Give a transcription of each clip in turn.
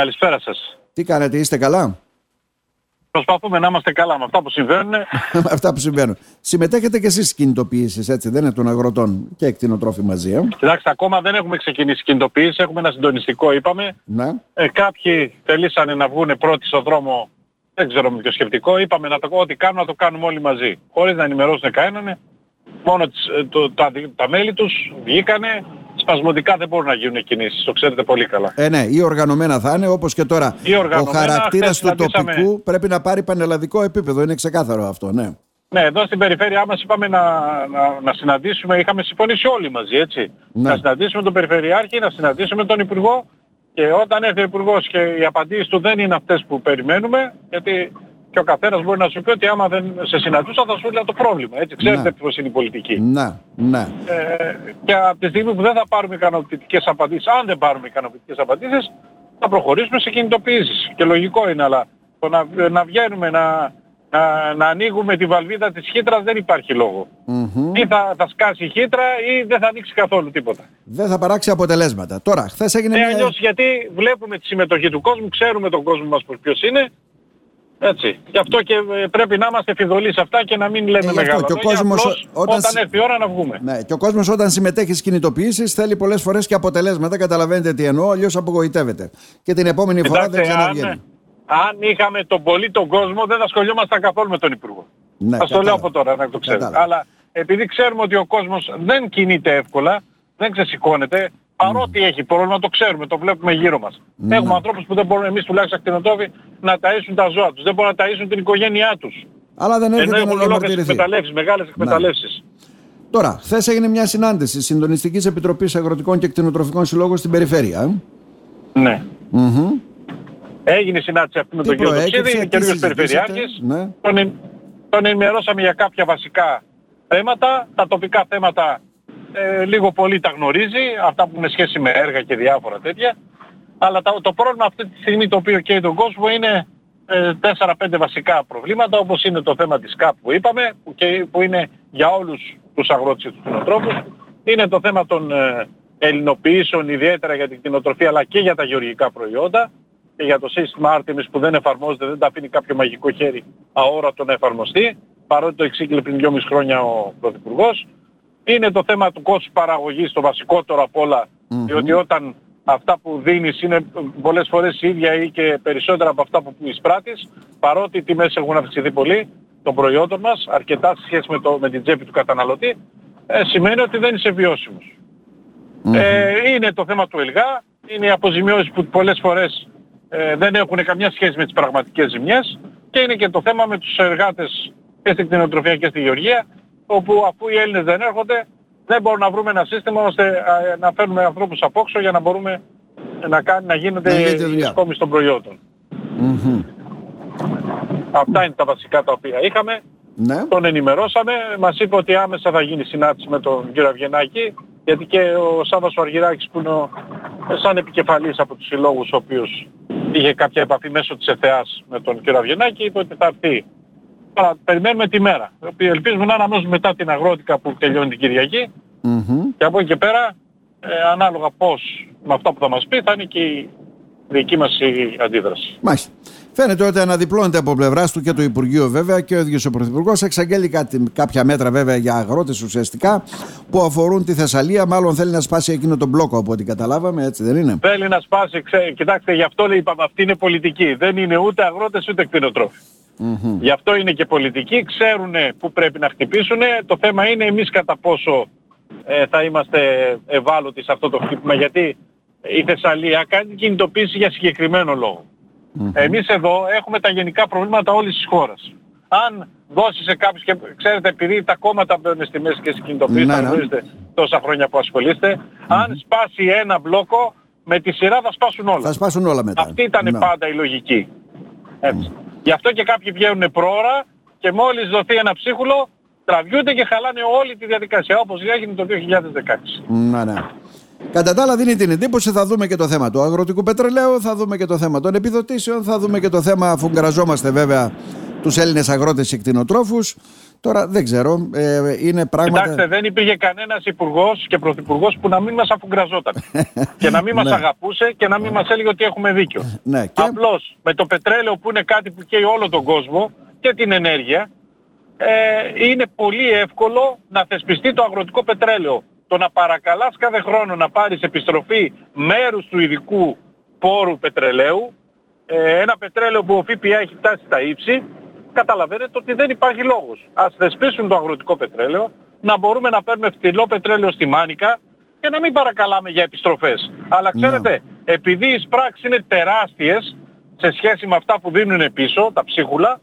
Καλησπέρα σας. Τι κάνετε, είστε καλά; Προσπαθούμε να είμαστε καλά με αυτά που συμβαίνουν. Με αυτά που συμβαίνουν. Συμμετέχετε και εσείς στις κινητοποιήσεις, έτσι, δεν είναι των αγροτών και εκτινοτρόφοι μαζί. Ε; Κοιτάξτε, ακόμα δεν έχουμε ξεκινήσει κινητοποίηση. Έχουμε ένα συντονιστικό, είπαμε. Ναι. Ε, κάποιοι θελήσανε να βγουν πρώτοι στο δρόμο, δεν ξέρω με ποιο σκεπτικό. Είπαμε να το, ό,τι κάνουμε να το κάνουμε όλοι μαζί. Χωρίς να ενημερώσουν κανέναν. Μόνο τις, ε, το, τα, τα μέλη τους βγήκανε. Σπασμωδικά δεν μπορούν να γίνουν κινήσεις. Το ξέρετε πολύ καλά. Ε, ναι, ή οργανωμένα θα είναι, όπως και τώρα. Ή Ο οργανωμένα, χαρακτήρας χθες του συναντήσαμε- τοπικού πρέπει να πάρει πανελλαδικό επίπεδο. Είναι ξεκάθαρο αυτό, ναι. Ναι, εδώ στην περιφέρειά μας είπαμε να, να, να συναντήσουμε, είχαμε συμφωνήσει όλοι μαζί, έτσι. Ναι. Να συναντήσουμε τον Περιφερειάρχη, να συναντήσουμε τον Υπουργό και όταν έρθει ο Υπουργός και οι απαντήσεις του δεν είναι αυτές που περιμένουμε, γιατί και ο καθένας μπορεί να σου πει ότι άμα δεν σε συναντούσα θα σου λέει το πρόβλημα, έτσι. Ξέρετε Ναι. πώς είναι η πολιτική. Ναι, ναι. Ε, και από τη στιγμή που δεν θα πάρουμε ικανοποιητικές απαντήσεις, αν δεν πάρουμε ικανοποιητικές απαντήσεις, θα προχωρήσουμε σε κινητοποιήσεις. Και λογικό είναι, αλλά το να, να βγαίνουμε, να, να, να ανοίγουμε τη βαλβίδα της χύτρας δεν υπάρχει λόγο. Μμμ. Ή θα, θα σκάσει η χύτρα ή δεν θα ανοίξει καθόλου τίποτα. Δεν θα παράξει αποτελέσματα. Τώρα, χθες έγινε Ναι, μια... αλλιώς γιατί βλέπουμε τη συμμετοχή του κόσμου, ξέρουμε τον κόσμο μας ποιος είναι, έτσι. Γι' αυτό και ε, πρέπει να είμαστε φιδωλοί σε αυτά και να μην λέμε Ε, γι' αυτό μεγάλα και ο λόγια, κόσμος απλώς όταν όταν, συ- έρθει η ώρα να βγούμε. Ναι, και ο κόσμος όταν συμμετέχει στις κινητοποιήσεις θέλει πολλές φορές και αποτελέσματα. Καταλαβαίνετε τι εννοώ, αλλιώς απογοητεύεται. Και την επόμενη φορά δεν Κοιτάξτε, ξαναβγαίνει. αν, αν είχαμε τον πολύ τον κόσμο δεν θα ασχολιόμασταν καθόλου με τον Υπουργό. Ναι, Ας το λέω κατάλαβα. από τώρα να το ξέρετε. Κατάλαβα. Αλλά επειδή ξέρουμε ότι ο κόσμος δεν κινείται εύκολα, δεν ξεσηκώνεται, παρότι έχει πρόβλημα, το ξέρουμε, το βλέπουμε γύρω μας. Ναι. Έχουμε ανθρώπους που δεν μπορούν εμείς τουλάχιστον ακτινοτόφοι να ταΐσουν τα ζώα τους, δεν μπορούν να ταΐσουν την οικογένειά τους. Αλλά δεν Ενώ έρχεται να έχουν λόγες διαμαρτυρηθεί. εκμεταλλεύσεις, μεγάλες εκμεταλλεύσεις. Τώρα, χθες έγινε μια συνάντηση Συντονιστικής Επιτροπής Αγροτικών και Κτηνοτροφικών Συλλόγων στην περιφέρεια. ε. Ναι. Μμμ. Έγινε η συνάντηση αυτή με Τι τον κύριο προέκυψε, Τοξίδη, είναι τι καινούριος συζητήσατε, περιφερειάρχης. ναι. Τον, εν- τον ενημερώσαμε για κάποια βασικά θέματα. Τα τοπικά θέματα ε, λίγο πολύ τα γνωρίζει, αυτά που έχουν σχέση με έργα και διάφορα τέτοια. Αλλά τα- το πρόβλημα αυτή τη στιγμή το οποίο καίει τον κόσμο είναι ε, 4-5 βασικά προβλήματα όπως είναι το θέμα της ΚΑΠ που είπαμε που, και, που είναι για όλους τους αγρότες και τους κτηνοτρόφους. Είναι το θέμα των ε, ελληνοποιήσεων ιδιαίτερα για την κτηνοτροφία αλλά και για τα γεωργικά προϊόντα και για το σύστημα Artemis που δεν εφαρμόζεται, δεν τα αφήνει κάποιο μαγικό χέρι αόρατο να εφαρμοστεί, παρότι το εξήγηλε πριν 2,5 χρόνια ο Πρωθυπουργός. Είναι το θέμα του κόστους παραγωγής, το βασικότερο απ' όλα, Μμμ. διότι όταν αυτά που δίνεις είναι πολλές φορές ίδια ή και περισσότερα από αυτά που εισπράττεις, παρότι οι τιμές έχουν αυξηθεί πολύ των προϊόντων μας, αρκετά σε σχέση με, το, με την τσέπη του καταναλωτή, ε, σημαίνει ότι δεν είσαι βιώσιμος. Ε, είναι το θέμα του ΕΛΓΑ, είναι οι αποζημιώσεις που πολλές φορές ε, δεν έχουν καμιά σχέση με τις πραγματικές ζημιές και είναι και το θέμα με τους εργάτες και στην κτηνοτροφία και στη γεωργία όπου αφού οι Έλληνες δεν έρχονται δεν μπορούμε να βρούμε ένα σύστημα ώστε α, να φέρνουμε ανθρώπους απόξω για να μπορούμε να, κάνει, να γίνεται Να γίνεται η δουλειά. σκόμιση των προϊόντων. Μμμ. Αυτά είναι τα βασικά τα οποία είχαμε. Ναι. Τον ενημερώσαμε, μας είπε ότι άμεσα θα γίνει συνάντηση με τον κύριο Αυγενάκη, γιατί και ο Σάββας ο Αργυράκης που είναι ο, σαν επικεφαλής από τους συλλόγους ο οποίος είχε κάποια επαφή μέσω της ΕΘΕΑΣ με τον κύριο Αυγενάκη, είπε ότι θα έρθει. Τώρα περιμένουμε τη μέρα, η οποία ελπίζουμε να είναι αμέσως μετά την αγρότικα που τελειώνει την Κυριακή Μμμ. και από εκεί και πέρα, ε, ανάλογα πώς με αυτά που θα μας πει, θα είναι και η δική μας η αντίδραση. Μάλιστα. Φαίνεται ότι αναδιπλώνεται από πλευράς του και το Υπουργείο βέβαια και ο ίδιος ο Πρωθυπουργός. Εξαγγέλει κάτι, κάποια μέτρα βέβαια για αγρότες ουσιαστικά που αφορούν τη Θεσσαλία. Μάλλον θέλει να σπάσει εκείνο τον μπλόκο από ό,τι καταλάβαμε, έτσι δεν είναι; Θέλει να σπάσει, ξέ, κοιτάξτε, γι' αυτό λέει, είπαμε, αυτή είναι πολιτική. Δεν είναι ούτε αγρότες ούτε κτηνοτρόφοι. Μμμ. Γι' αυτό είναι και πολιτική, ξέρουν πού πρέπει να χτυπήσουν. Το θέμα είναι εμείς κατά πόσο ε, θα είμαστε ευάλωτοι σε αυτό το χτύπημα. Γιατί η Θεσσαλία κάνει κινητοποίηση για συγκεκριμένο λόγο. Εμείς εδώ έχουμε τα γενικά προβλήματα όλης της χώρας. Αν δώσεις σε κάποιους και ξέρετε επειδή τα κόμματα μπαίνουν στη μέση και στις κινητοποίησεις, Ναι, τα ναι. γνωρίζετε τόσα χρόνια που ασχολείστε, αν σπάσει ένα μπλόκο με τη σειρά θα σπάσουν όλα. Θα σπάσουν όλα μετά. Αυτή ήταν Ναι. πάντα η λογική. Έτσι. Γι' αυτό και κάποιοι βγαίνουν πρόωρα και μόλις δοθεί ένα ψίχουλο τραβιούνται και χαλάνε όλη τη διαδικασία όπως έγινε το 2016. Ναι, ναι. Κατά τα άλλα δίνει την εντύπωση, θα δούμε και το θέμα του αγροτικού πετρελαίου, θα δούμε και το θέμα των επιδοτήσεων, θα δούμε και το θέμα, αφού γκραζόμαστε βέβαια τους Έλληνες αγρότες και κτηνοτρόφους. Τώρα δεν ξέρω, ε, είναι πράγματα... Κοιτάξτε, δεν υπήρχε κανένας υπουργός και πρωθυπουργός που να μην μας αφουγκραζόταν και να μην μας Ναι. αγαπούσε και να μην μας έλεγε ότι έχουμε δίκιο. Ναι, και... Απλώς με το πετρέλαιο που είναι κάτι που καίει όλο τον κόσμο και την ενέργεια ε, είναι πολύ εύκολο να θεσπιστεί το αγροτικό πετρέλαιο. Το να παρακαλάς κάθε χρόνο να πάρεις επιστροφή μέρους του ειδικού πόρου πετρελαίου ε, ένα πετρέλαιο που ο ΦΠΑ έχει φτάσει στα ύψη καταλαβαίνετε ότι δεν υπάρχει λόγος. Ας θεσπίσουν το αγροτικό πετρέλαιο να μπορούμε να παίρνουμε φτηνό πετρέλαιο στη Μάνικα και να μην παρακαλάμε για επιστροφές. Αλλά Ναι. ξέρετε, επειδή οι πράξεις είναι τεράστιες σε σχέση με αυτά που δίνουν πίσω, τα ψίχουλα,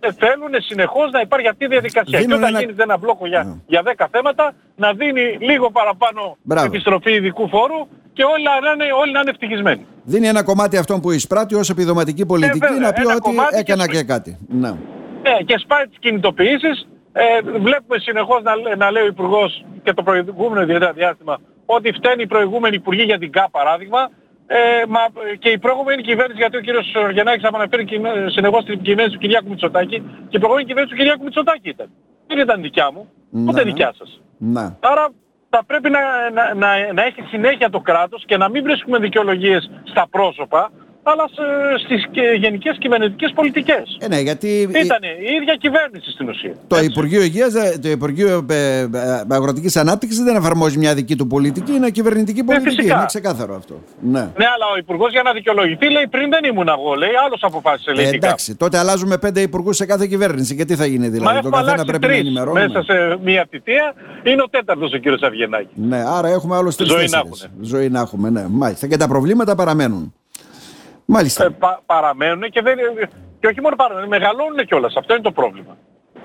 ε, θέλουν συνεχώς να υπάρχει αυτή η διαδικασία. Δίνουν και όταν ένα- γίνεται ένα μπλόκο για, Ναι. για 10 θέματα, να δίνει λίγο παραπάνω Μπράβο. επιστροφή ειδικού φόρου και όλοι να είναι, όλοι να είναι ευτυχισμένοι. Δίνει ένα κομμάτι αυτόν που εισπράττει ως επιδοματική πολιτική βέβαια, να πει ένα ότι κομμάτι και έκανα σπ- και κάτι. Ναι. Ε, και σπάει τις κινητοποιήσεις. Ε, βλέπουμε συνεχώς να, λέ- να λέει ο Υπουργός και το προηγούμενο ιδιαίτερα διάστημα ότι φταίνει οι προηγούμενοι Υπουργοί για την ΚΑ παράδειγμα ε, μα, και η προηγούμενη κυβέρνηση, γιατί ο κύριος Γεννάκης αναφέρει κυβε- συνεχώς την κυβέρνηση του Κυριάκου Μητσοτάκη και η προηγούμενη κυβέρνηση του Κυριάκου Μητσοτάκη ήταν. Δεν ήταν δικιά μου, ούτε Ναι. δικιά σας. Ναι. Άρα θα πρέπει να, να, να, να έχει συνέχεια το κράτος και να μην βρίσκουμε δικαιολογίες στα πρόσωπα, αλλά σε- στις και- γενικές κυβερνητικές πολιτικές. Ε, ναι, γιατί Ήταν η ίδια κυβέρνηση στην ουσία. το Έτσι. Υπουργείο Υγείας, ε, το Υπουργείο ε, ε, Αγροτικής Ανάπτυξης δεν εφαρμόζει μια δική του πολιτική, είναι κυβερνητική πολιτική. φυσικά. είναι ξεκάθαρο αυτό. Ναι. Ναι, αλλά ο Υπουργός για να δικαιολογηθεί λέει πριν δεν ήμουν εγώ, λέει, άλλος αποφάσισε, λέει. Ε, τι κάνω. εντάξει, τότε αλλάζουμε πέντε υπουργούς σε κάθε κυβέρνηση. Και τι θα γίνει Μα δηλαδή, τον έχουμε καθένα αλλάξει πρέπει να τρεις ενημερώνουμε. μέσα σε μία θητεία, είναι ο τέταρτος ο κύριος Αυγενάκης. Ναι, άρα έχουμε άλλους τρεις Ζωή να τέσσερι. Ζωή να έχουμε, ναι. Μάλιστα. Και τα προβλήματα παραμένουν. Μάλιστα. Ε, πα, παραμένουν και, δεν, και όχι μόνο παραμένουν, μεγαλώνουν κιόλας. Αυτό είναι το πρόβλημα.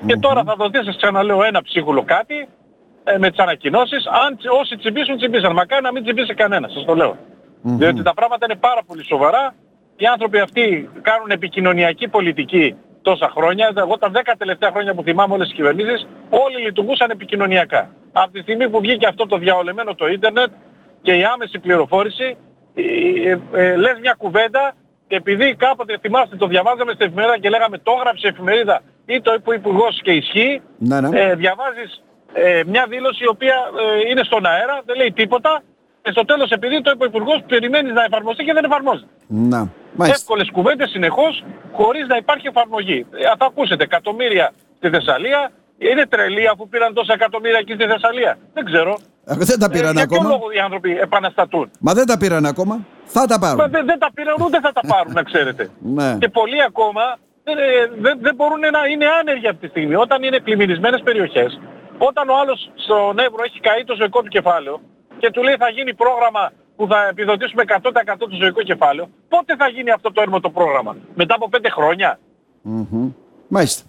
Και τώρα θα δοθεί, σας ξαναλέω, ένα ψίχουλο κάτι ε, με τις ανακοινώσεις. Αν, τσι- όσοι τσιμπήσουν, τσιμπήσαν. Μακάρι να μην τσιμπήσει κανένας, σας το λέω. Διότι τα πράγματα είναι πάρα πολύ σοβαρά. Οι άνθρωποι αυτοί κάνουν επικοινωνιακή πολιτική τόσα χρόνια. Εγώ τα 10 τελευταία χρόνια που θυμάμαι όλες τις κυβερνήσεις, όλοι λειτουργούσαν επικοινωνιακά. Από τη στιγμή που βγήκε αυτό το διαολεμένο το ίντερνετ και η άμεση πληροφόρηση, ε, ε, ε, λες μια κουβέντα και επειδή κάποτε θυμάστε το διαβάζαμε στην εφημερίδα και λέγαμε το έγραψε η εφημερίδα ή το είπε ο υπουργός και ισχύει, Ναι, ναι. ε, διαβάζεις ε, μια δήλωση η οποία ε, είναι στον αέρα, δεν λέει τίποτα και στο τέλος επειδή το είπε ο υπουργός περιμένεις να εφαρμοστεί και δεν εφαρμόζεται. Να. Μάλιστα. Εύκολες κουβέντες συνεχώς χωρίς να υπάρχει εφαρμογή. Ε, θα ακούσετε εκατομμύρια στη Θεσσαλία. Είναι τρελή αφού πήραν τόσα εκατομμύρια εκεί στη Θεσσαλία. Δεν ξέρω. Ε, Δεν τα Ε, πήραν για ποιο ακόμα. λόγο οι άνθρωποι επαναστατούν; Μα δεν τα πήραν ακόμα. Θα τα Μα πάρουν. δεν, δεν τα πήραν ούτε θα τα πάρουν να ξέρετε. Ναι. Και πολλοί ακόμα δεν, ε, δεν, δεν μπορούν να είναι άνεργοι αυτή τη στιγμή. Όταν είναι πλημμυρισμένες περιοχές, όταν ο άλλος στον Εύρο έχει καεί το ζωικό του κεφάλαιο και του λέει θα γίνει πρόγραμμα που θα επιδοτήσουμε 100% το ζωικό κεφάλαιο, πότε θα γίνει αυτό το έρμο το πρόγραμμα; Μετά από 5 χρόνια; Μμμ. Μάλιστα.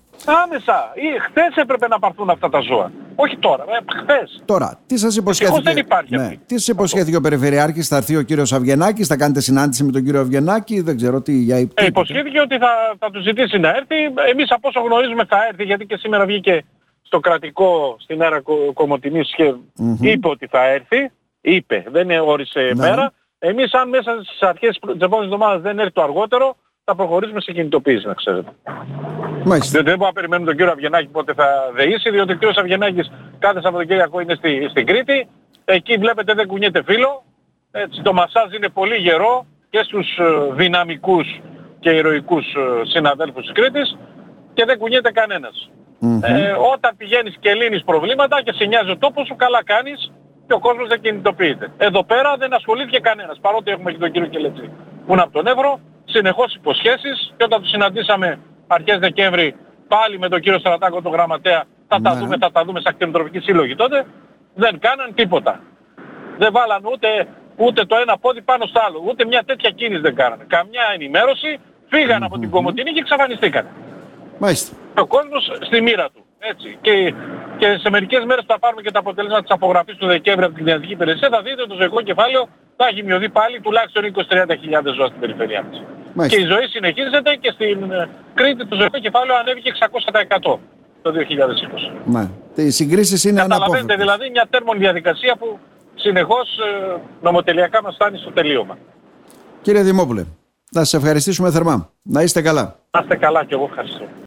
Άμεσα. Ή χθες έπρεπε να πάρθουν αυτά τα ζώα. Όχι τώρα. Ε, χθες. Τώρα, τι σας υποσχέθηκε; δεν υπάρχει ναι. αυτή. Τι σας υποσχέθηκε ο Περιφερειάρχης, θα έρθει ο κύριος Αυγενάκης, θα κάνετε συνάντηση με τον κύριο Αυγενάκη, δεν ξέρω τι για Ε, τίποτα. υποσχέθηκε ότι θα, θα τους ζητήσει να έρθει. Εμείς από όσο γνωρίζουμε θα έρθει γιατί και σήμερα βγήκε στο κρατικό στην αίρα Κο- Κομοτηνής και είπε ότι θα έρθει. Είπε, δεν όρισε Ναι. μέρα. Εμείς αν μέσα στις αρχές της επόμενης εβδομάδας δεν έρθει το αργότερο θα προχωρήσουμε σε κινητοποίηση να ξέρετε. Μάλιστα. Διότι δεν μπορούμε να περιμένουμε τον κύριο Αυγενάκη πότε θα δεήσει, διότι ο κύριος Αυγενάκης κάθε Σαββατοκύριακο είναι στη, στην Κρήτη. Εκεί βλέπετε δεν κουνιέται φίλο. Έτσι, το μασάζ είναι πολύ γερό και στους ε, δυναμικούς και ηρωικούς ε, συναδέλφους της Κρήτης και δεν κουνιέται κανένας. Ε, όταν πηγαίνεις και λύνεις προβλήματα και σε νοιάζει ο τόπος σου, καλά κάνεις και ο κόσμος δεν κινητοποιείται. Εδώ πέρα δεν ασχολήθηκε κανένας, παρότι έχουμε και τον κύριο Κελετσί που είναι από τον Εύρο, συνεχώς υποσχέσεις και όταν τους συναντήσαμε αρχές Δεκέμβρη πάλι με τον κύριο Στρατάκο τον γραμματέα θα τα Ναι. δούμε, θα τα δούμε σαν κτηνοτροφική σύλλογη τότε, δεν κάναν τίποτα. Δεν βάλαν ούτε, ούτε το ένα πόδι πάνω στο άλλο, ούτε μια τέτοια κίνηση δεν κάνανε. Καμιά ενημέρωση, φύγαν από την Κομωτινή και εξαφανιστήκαν Μάλιστα. ο κόσμος στη μοίρα του. Έτσι. Και, και σε μερικές μέρες θα πάρουμε και τα αποτελέσματα της απογραφής του Δεκέμβρη από την Κοινωνική Υπηρεσία. Θα δείτε ότι το ζωικό κεφάλαιο θα έχει μειωθεί πάλι τουλάχιστον 20-30 ζώα στην περιφερειά μας. Μάλιστα. Και η ζωή συνεχίζεται και στην ε, Κρήτη το ζωικό κεφάλαιο ανέβηκε 600% το 2020. Ναι. Οι συγκρίσεις είναι Καταλαβαίνετε αναπόφευκτες. δηλαδή μια τέρμον διαδικασία που συνεχώς ε, νομοτελειακά μας φτάνει στο τελείωμα. Κύριε Δημόπουλε, να σας ευχαριστήσουμε θερμά. Να είστε καλά. Να είστε καλά και εγώ ευχαριστώ.